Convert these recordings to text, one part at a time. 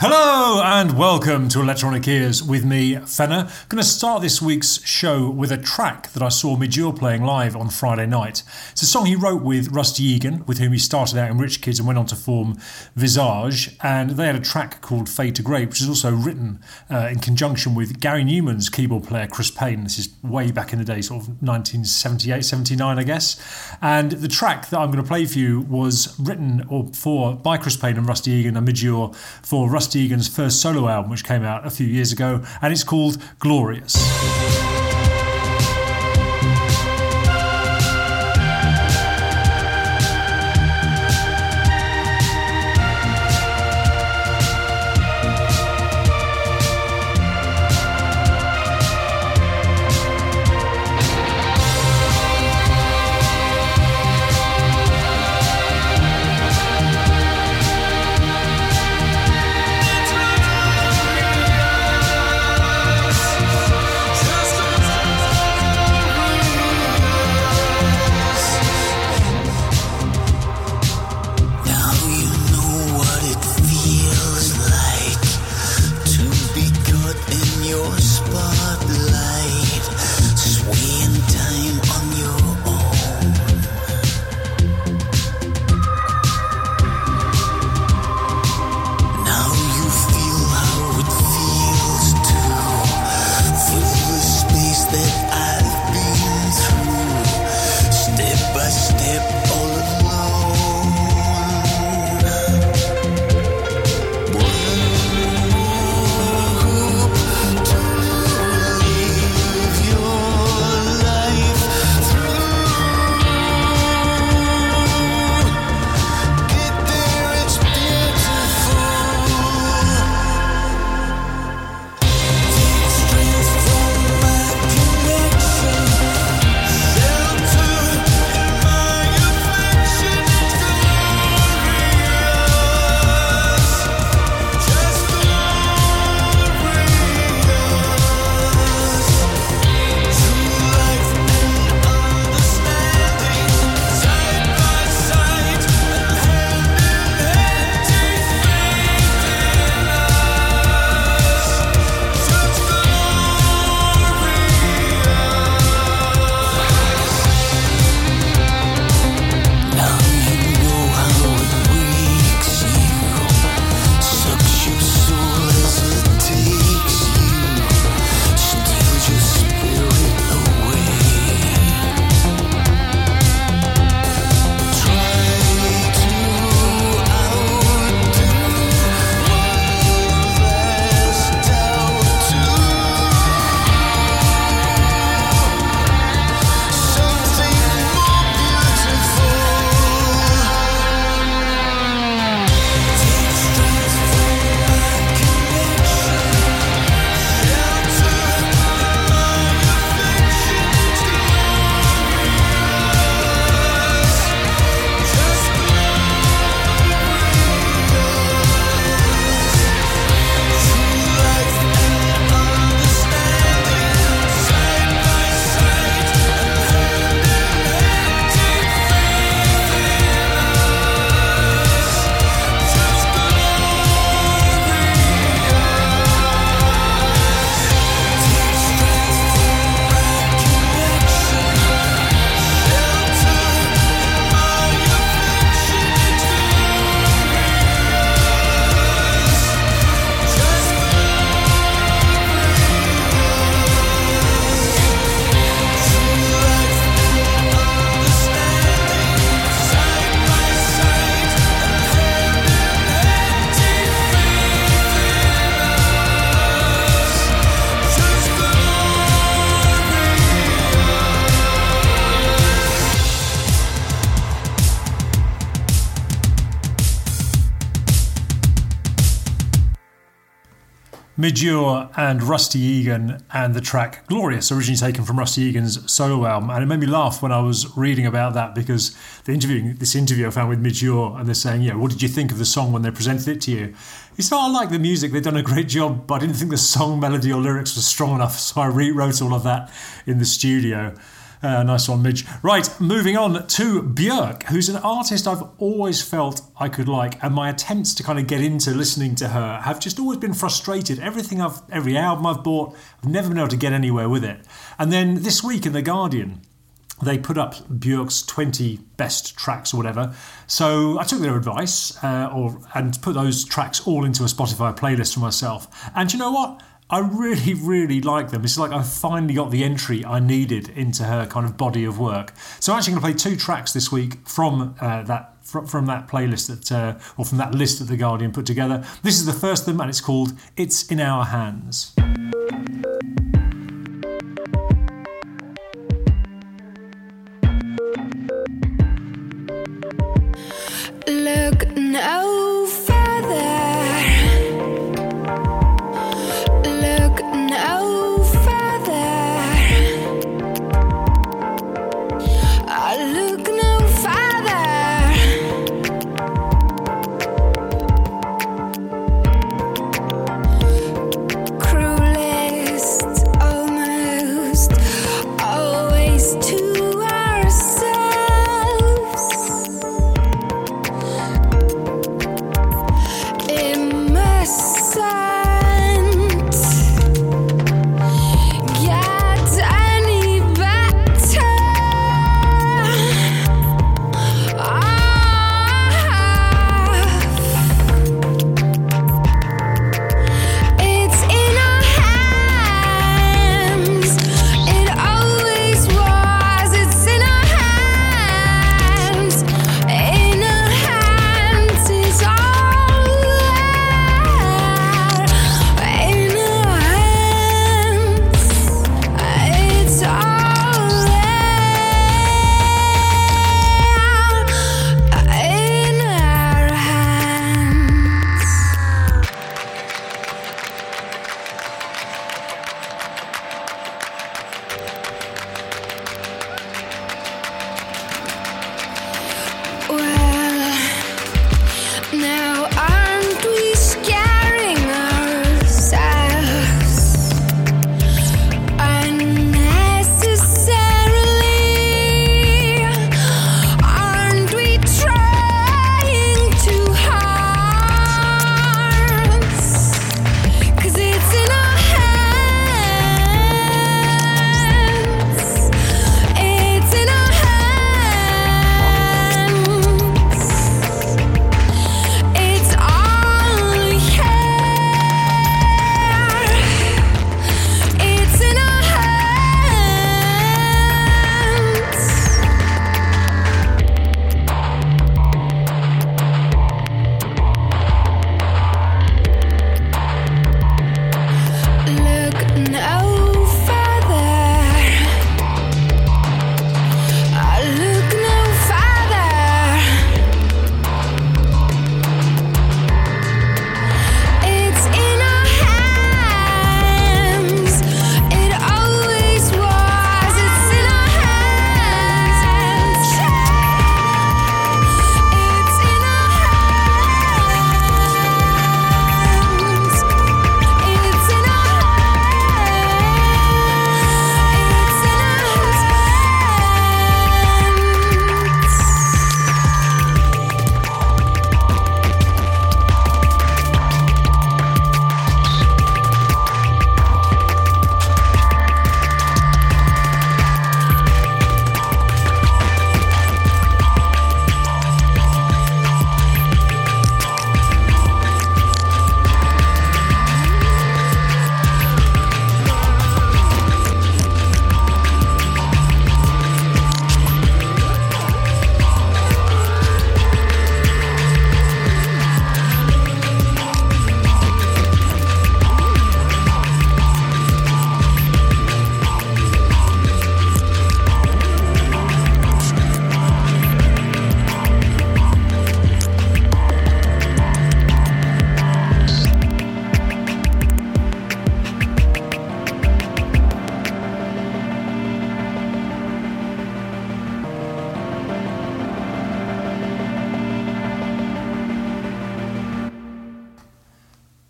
Hello and welcome to Electronic Ears with me, Fenner. I'm Going to start this week's show with a track that I saw Midge Ure playing live on Friday night. It's a song he wrote with Rusty Egan, with whom he started out in Rich Kids and went on to form Visage. And they had a track called Fade to Grey, which is also written uh, in conjunction with Gary Numan's keyboard player, Chris Payne. This is way back in the day, sort of 1978, 79, I guess. And the track that I'm going to play for you was written or for by Chris Payne and Rusty Egan and Midge Ure for Rusty Rusty Egan's first solo album, which came out a few years ago, and it's called Glorious. Midge Ure and Rusty Egan and the track Glorious, originally taken from Rusty Egan's solo album. And it made me laugh when I was reading about that because the interview, this interview I found with Midge Ure, and they're saying, yeah, what did you think of the song when they presented it to you? It's not like the music, they've done a great job, but I didn't think the song melody or lyrics was strong enough, so I rewrote all of that in the studio. Uh, nice one, Midge. Right, moving on to Björk, who's an artist I've always felt I could like, and my attempts to kind of get into listening to her have just always been frustrated. Everything I've, every album I've bought, I've never been able to get anywhere with it. And then this week in the Guardian, they put up Björk's 20 best tracks or whatever. So I took their advice uh, or and put those tracks all into a Spotify playlist for myself. And you know what? I really, really like them. It's like I finally got the entry I needed into her kind of body of work. So I'm actually going to play two tracks this week from uh, that from, from that playlist that uh, or from that list that the Guardian put together. This is the first of them, and it's called "It's in Our Hands." Look no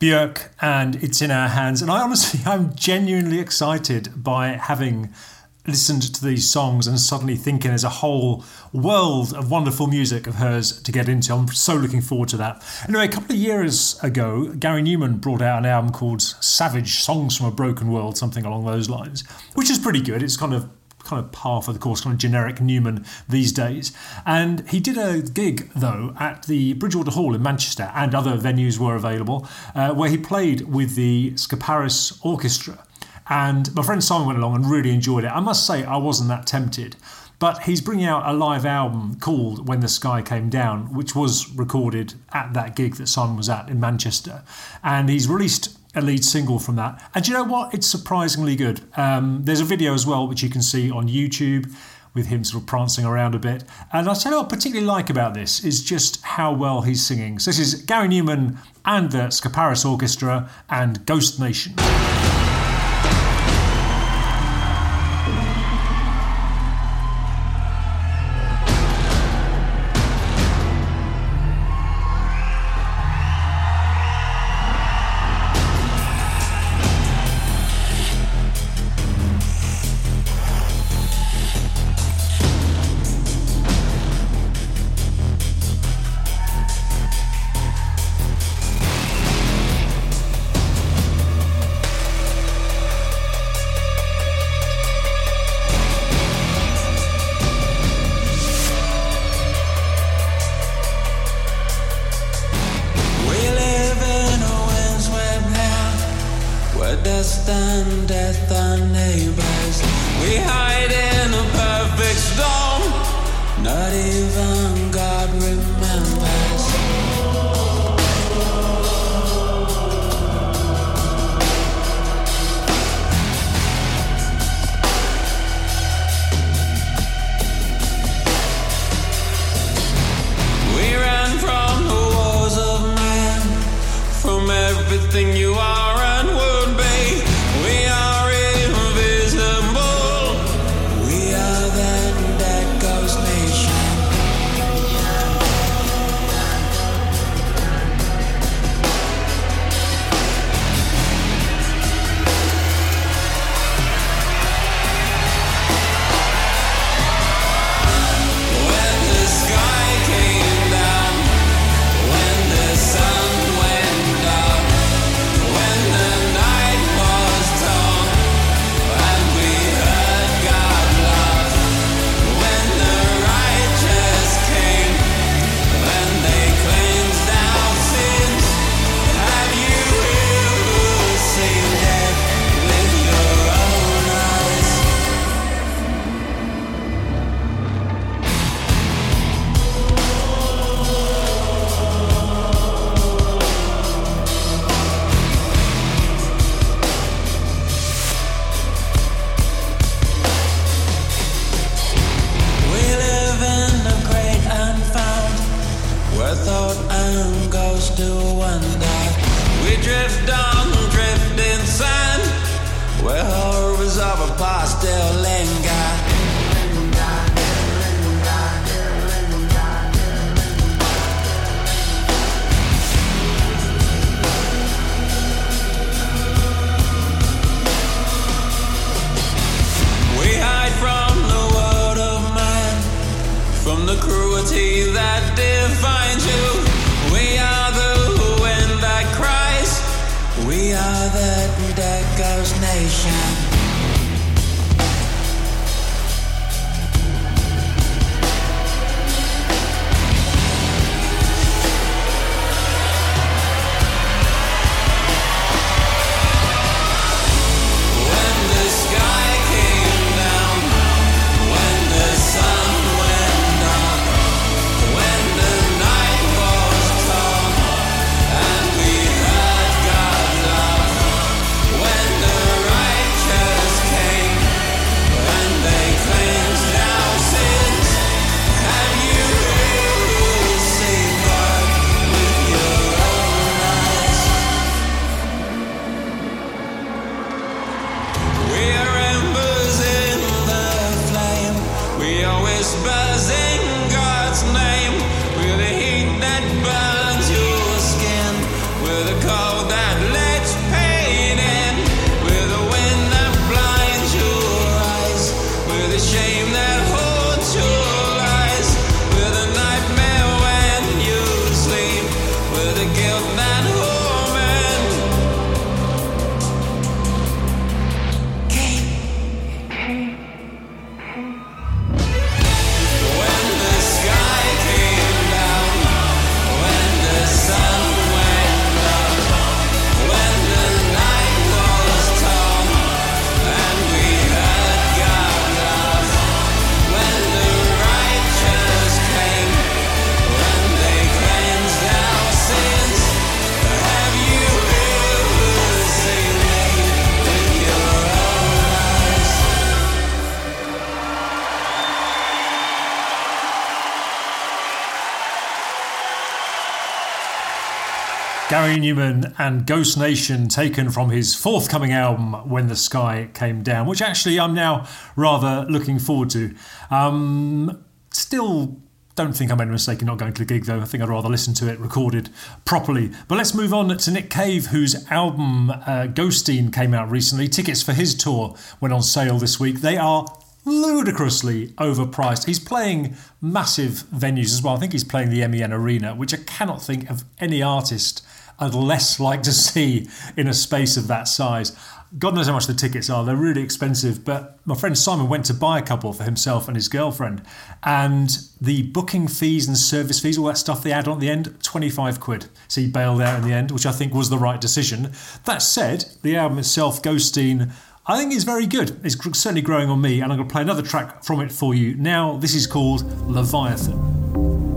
Björk, and it's in our hands. And I honestly, I'm genuinely excited by having listened to these songs and suddenly thinking there's a whole world of wonderful music of hers to get into. I'm so looking forward to that. Anyway, a couple of years ago, Gary Numan brought out an album called Savage Songs from a Broken World, something along those lines, which is pretty good. It's kind of kind of par for the course, kind of generic Numan these days. And he did a gig, though, at the Bridgewater Hall in Manchester, and other venues were available, uh, where he played with the Skaparis Orchestra. And my friend Simon went along and really enjoyed it. I must say, I wasn't that tempted. But he's bringing out a live album called When the Sky Came Down, which was recorded at that gig that Simon was at in Manchester. And he's released a lead single from that. And you know what? It's surprisingly good. Um, there's a video as well, which you can see on YouTube with him sort of prancing around a bit. And I'll tell you what I particularly like about this is just how well he's singing. So this is Gary Numan and the Skaparis Orchestra and Ghost Nation. Wander. We drift on drifting sand, where horrors of a past still. Ghost Numan and Ghost Nation taken from his forthcoming album When the Sky Came Down, which actually I'm now rather looking forward to. Um, still don't think I made a mistake in not going to the gig though. I think I'd rather listen to it recorded properly. But let's move on to Nick Cave, whose album uh, Ghosteen came out recently. Tickets for his tour went on sale this week. They are ludicrously overpriced. He's playing massive venues as well. I think he's playing the MEN Arena, which I cannot think of any artist I'd less like to see in a space of that size. God knows how much the tickets are. They're really expensive. But my friend Simon went to buy a couple for himself and his girlfriend. And the booking fees and service fees, all that stuff they add on at the end, 25 quid. So he bailed out in the end, which I think was the right decision. That said, the album itself, Ghosteen, I think is very good. It's certainly growing on me. And I'm going to play another track from it for you. Now, this is called Leviathan.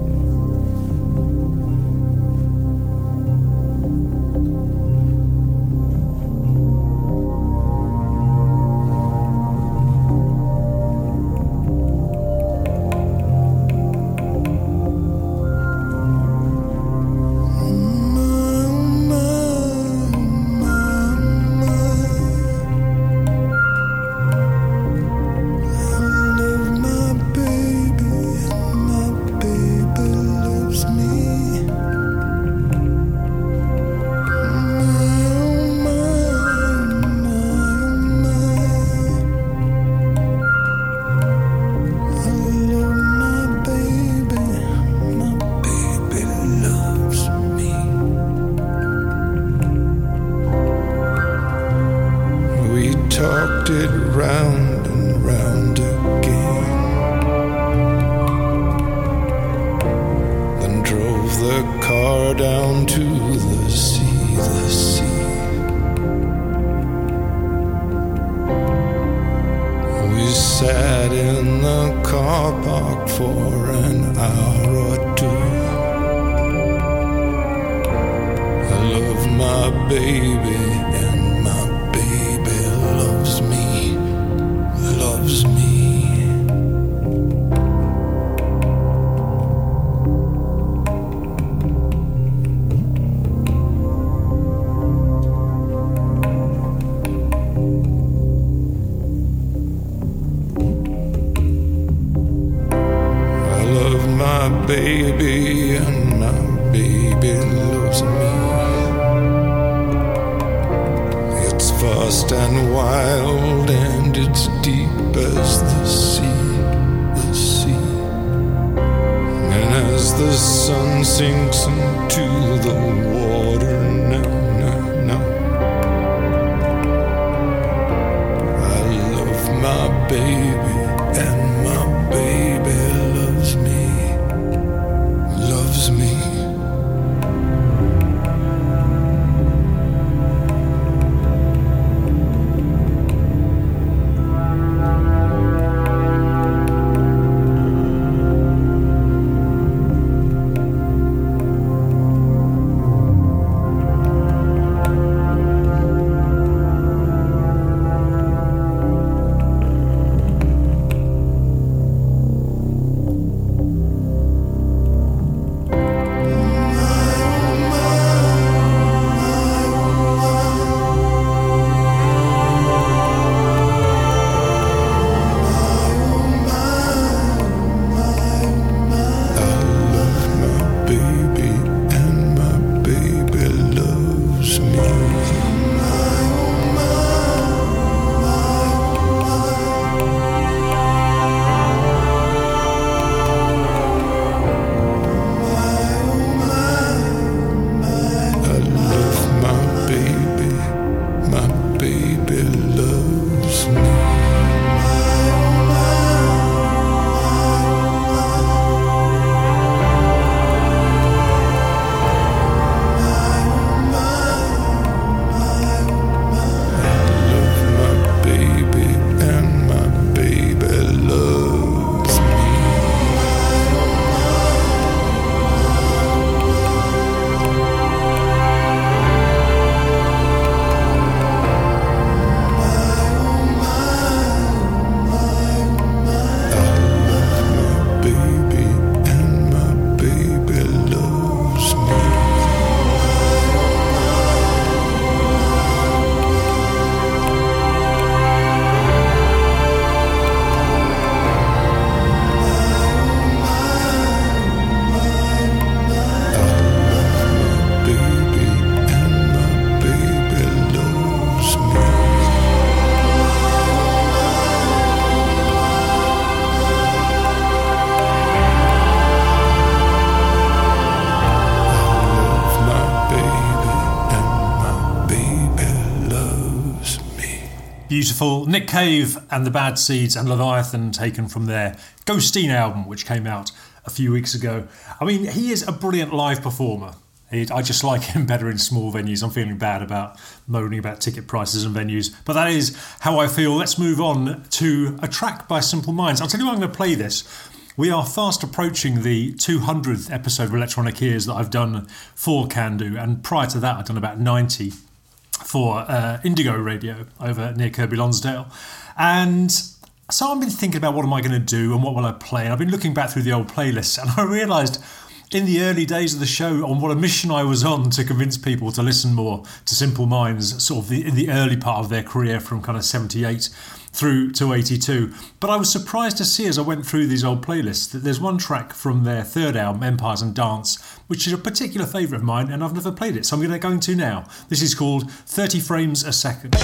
Nick Cave and the Bad Seeds and Leviathan taken from their Ghosteen album, which came out a few weeks ago. I mean, he is a brilliant live performer. I just like him better in small venues. I'm feeling bad about moaning about ticket prices and venues, but that is how I feel. Let's move on to a track by Simple Minds. I'll tell you why I'm going to play this. We are fast approaching the 200th episode of Electronic Ears that I've done for Candu, and prior to that, I've done about 90 for uh, Indigo Radio over near Kirkby Lonsdale. And so I've been thinking about what am I going to do and what will I play. And I've been looking back through the old playlists and I realised in the early days of the show on what a mission I was on to convince people to listen more to Simple Minds, sort of the, in the early part of their career from kind of 78 through to 82. But I was surprised to see as I went through these old playlists that there's one track from their third album, Empires and Dance, which is a particular favourite of mine and I've never played it. So I'm going to go into now. This is called 30 Frames a Second.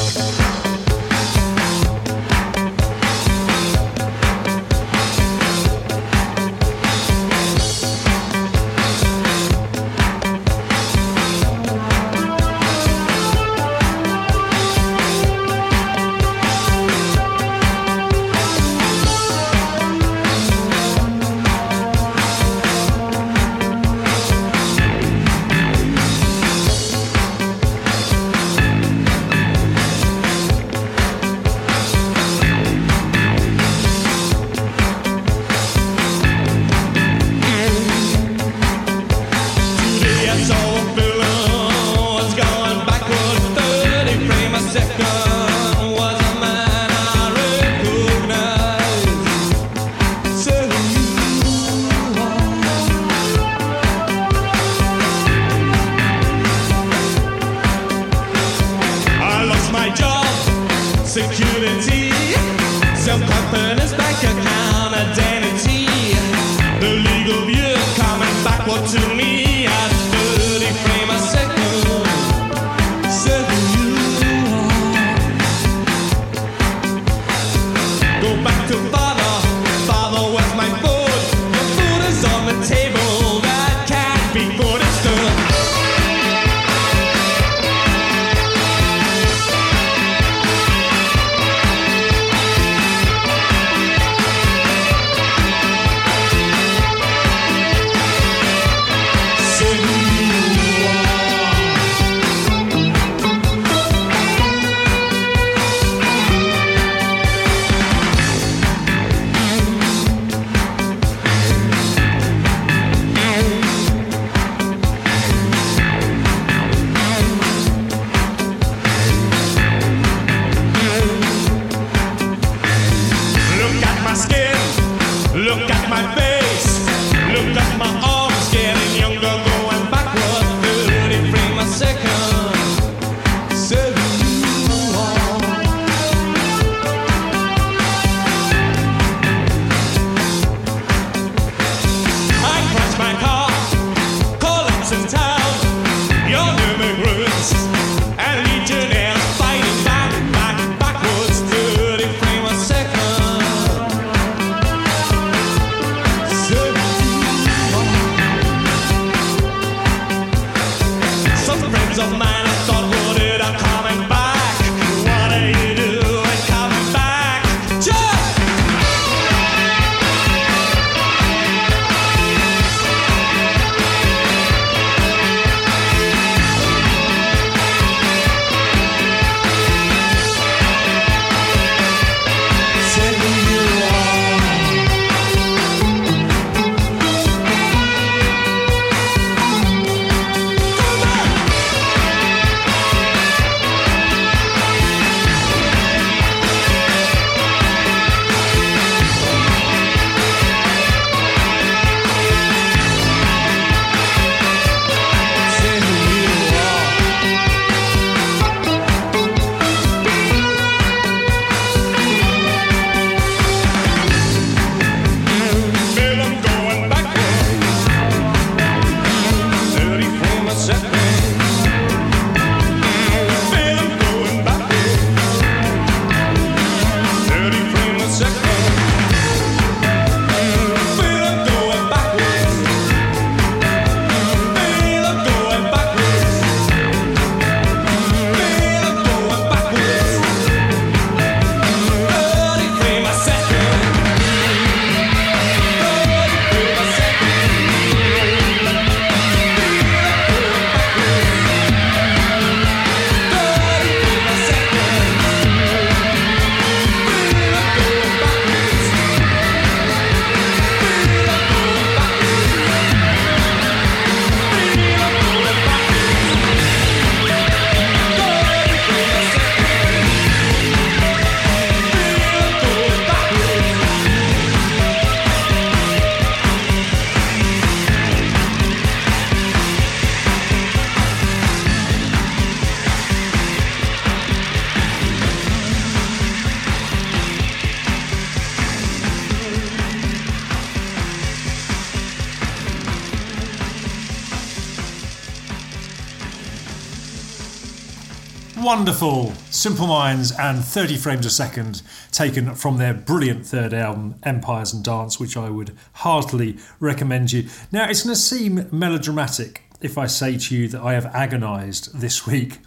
Wonderful. Simple Minds and 30 frames a second taken from their brilliant third album, Empires and Dance, which I would heartily recommend you. Now, it's going to seem melodramatic if I say to you that I have agonised this week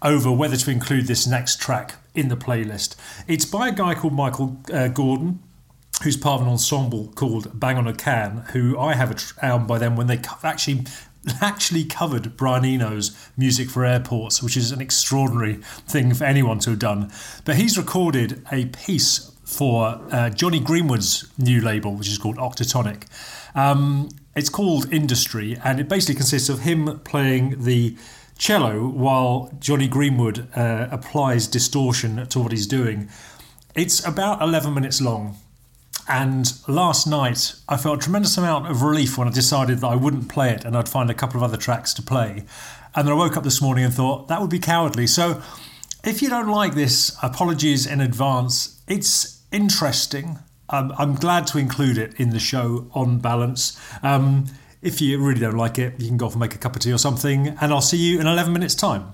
over whether to include this next track in the playlist. It's by a guy called Michael uh, Gordon, who's part of an ensemble called Bang on a Can, who I have a album by them when they actually actually covered Brian Eno's music for airports, which is an extraordinary thing for anyone to have done. But he's recorded a piece for uh, Jonny Greenwood's new label, which is called Octatonic. Um, it's called Industry, and it basically consists of him playing the cello while Johnny Greenwood uh, applies distortion to what he's doing. It's about 11 minutes long. And last night, I felt a tremendous amount of relief when I decided that I wouldn't play it and I'd find a couple of other tracks to play. And then I woke up this morning and thought that would be cowardly. So if you don't like this, apologies in advance. It's interesting. Um, I'm glad to include it in the show on balance. Um, if you really don't like it, you can go off and make a cup of tea or something. And I'll see you in 11 minutes' time.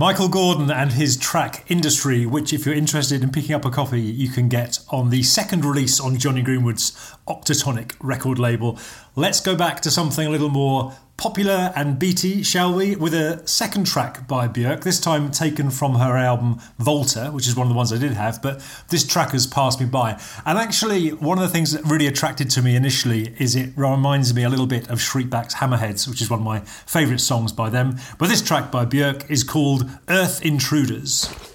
Michael Gordon and his track Industry, which, if you're interested in picking up a copy, you can get on the second release on Jonny Greenwood's Octatonic record label. Let's go back to something a little more popular and beaty, shall we, with a second track by Björk, this time taken from her album Volta, which is one of the ones I did have, but this track has passed me by. And actually, one of the things that really attracted to me initially is it reminds me a little bit of Shriekback's Hammerheads, which is one of my favourite songs by them. But this track by Björk is called Earth Intruders.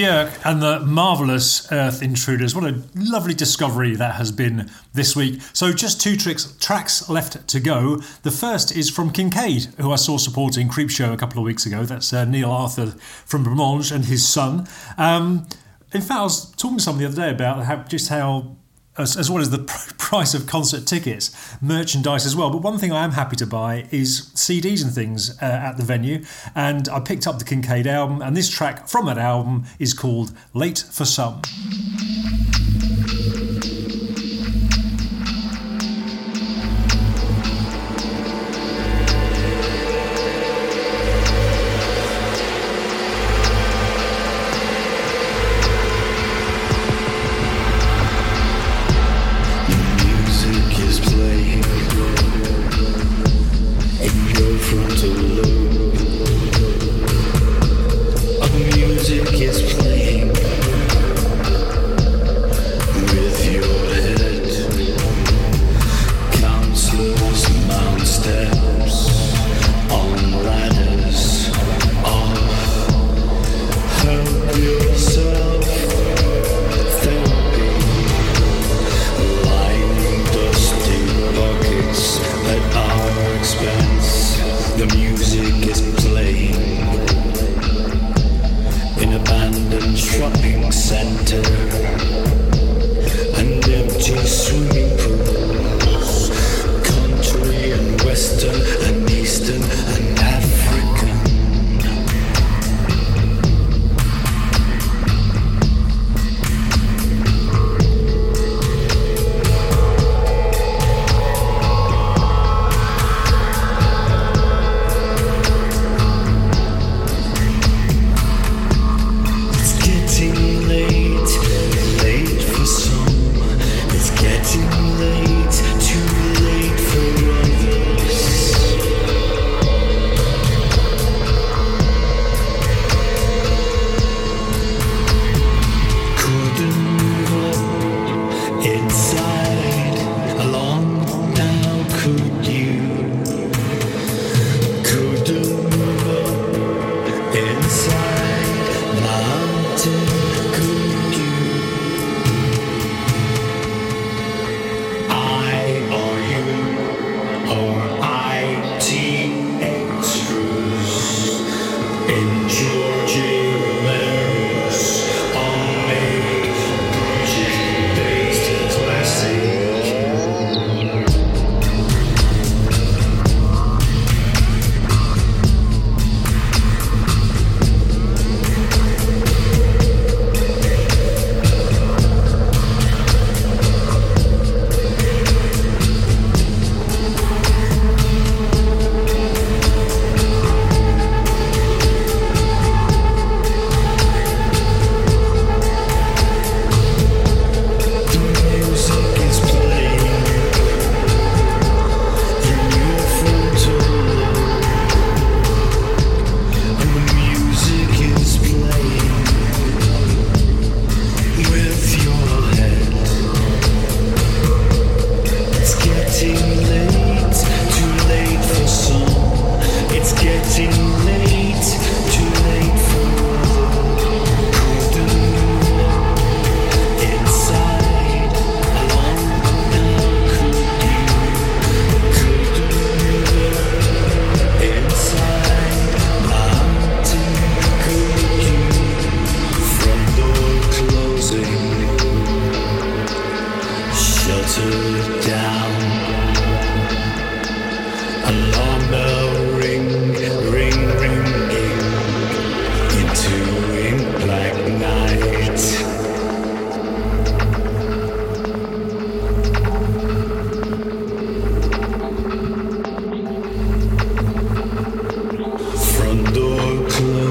Björk and the marvellous Earth Intruders. What a lovely discovery that has been this week. So, just two tricks, tracks left to go. The first is from Kincaid, who I saw supporting Creepshow a couple of weeks ago. That's uh, Neil Arthur from Blancmange and his son. Um, in fact, I was talking to someone the other day about how, just how as, as well as the pr- price of concert tickets, merchandise as well. But one thing I am happy to buy is CDs and things uh, at the venue. And I picked up the Kincaid album, and this track from that album is called Late for Some.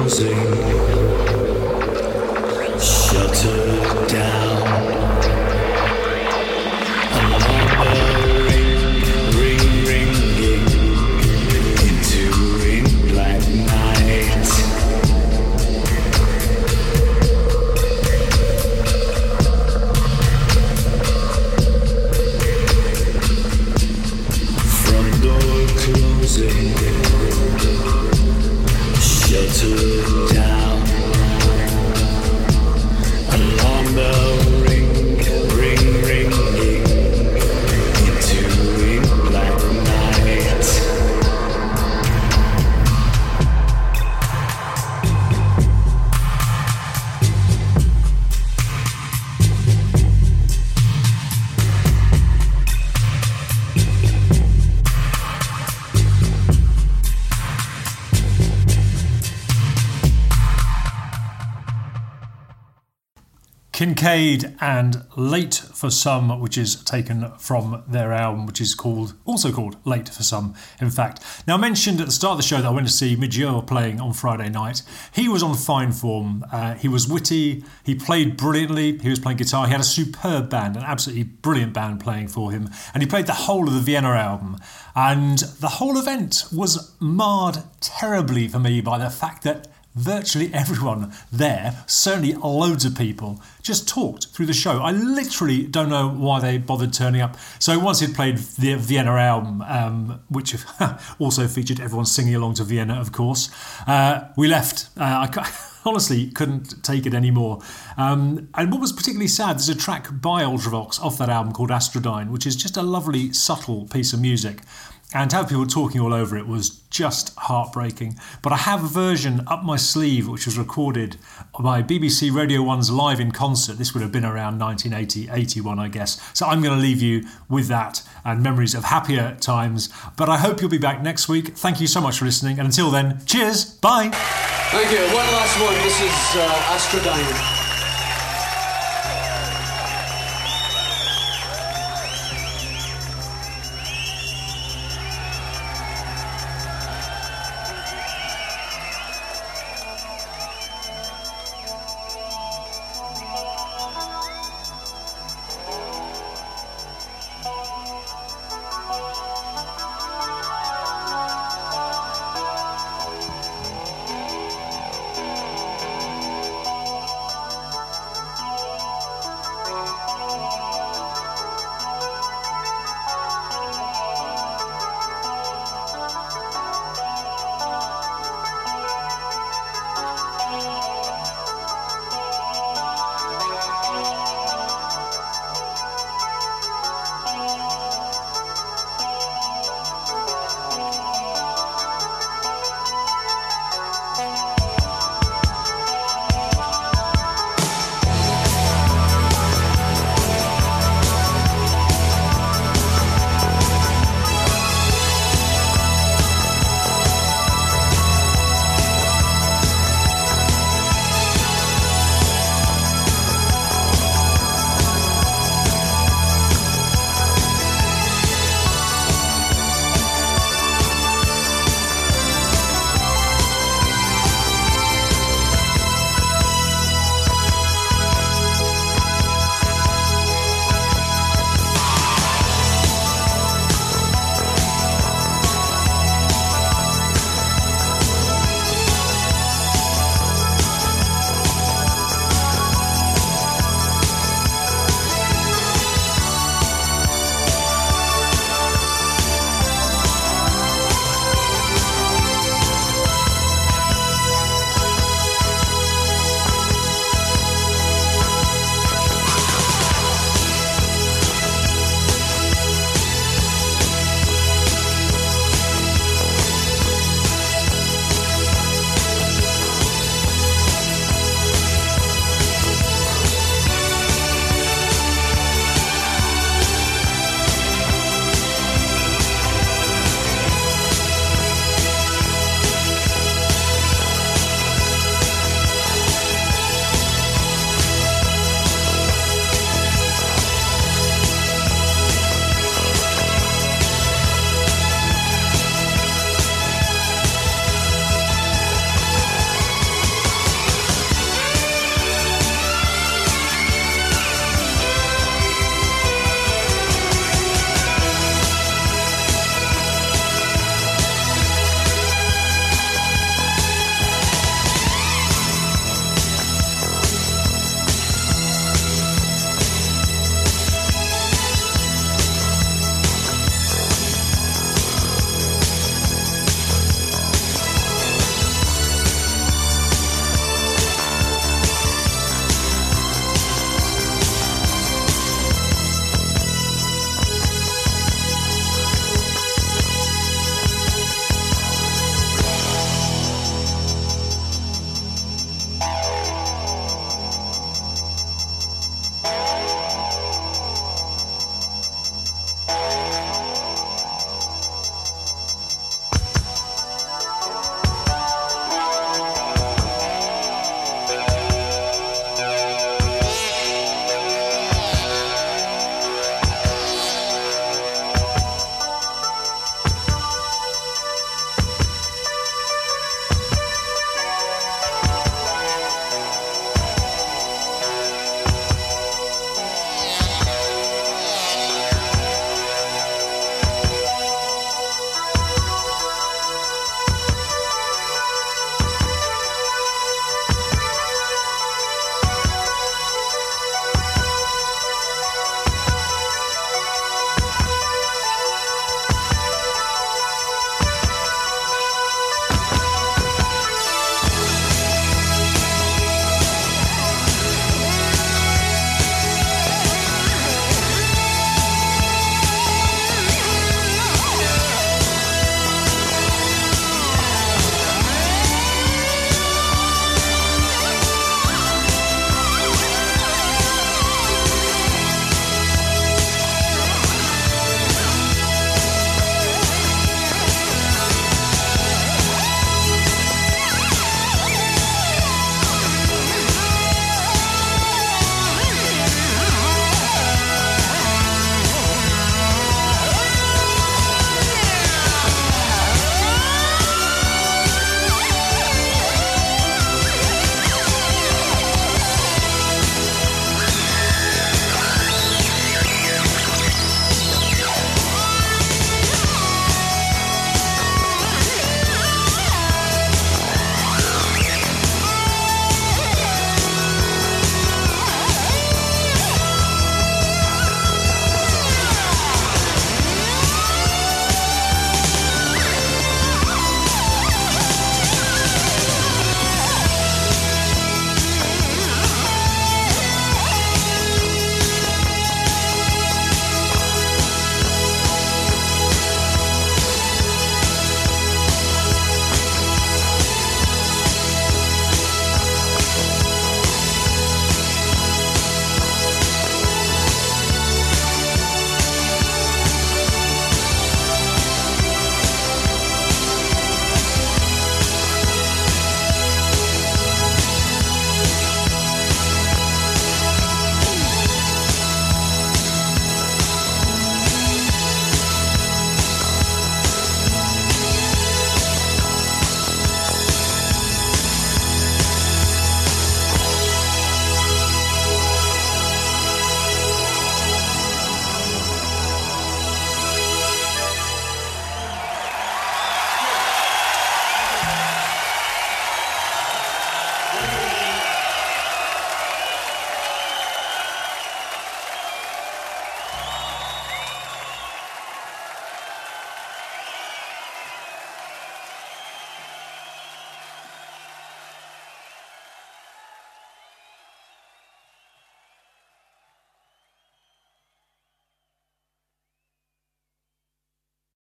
Closing, Kincaid and Late for Some, which is taken from their album, which is called also called Late for Some, in fact. Now, I mentioned at the start of the show that I went to see Midge Ure playing on Friday night. He was on fine form. Uh, he was witty. He played brilliantly. He was playing guitar. He had a superb band, an absolutely brilliant band playing for him. And he played the whole of the Vienna album. And the whole event was marred terribly for me by the fact that virtually everyone there, certainly loads of people, just talked through the show. I literally don't know why they bothered turning up. So once he'd played the Vienna album, um, which also featured everyone singing along to Vienna, of course, uh, we left. Uh, I honestly couldn't take it anymore. Um, and what was particularly sad, there's a track by Ultravox off that album called Astrodyne, which is just a lovely, subtle piece of music. And to have people talking all over it was just heartbreaking. But I have a version up my sleeve which was recorded by BBC Radio 1's Live in Concert. This would have been around 1980, 81, I guess. So I'm going to leave you with that and memories of happier times. But I hope you'll be back next week. Thank you so much for listening. And until then, cheers. Bye. Thank you. One last one. This is uh, Astrodyne.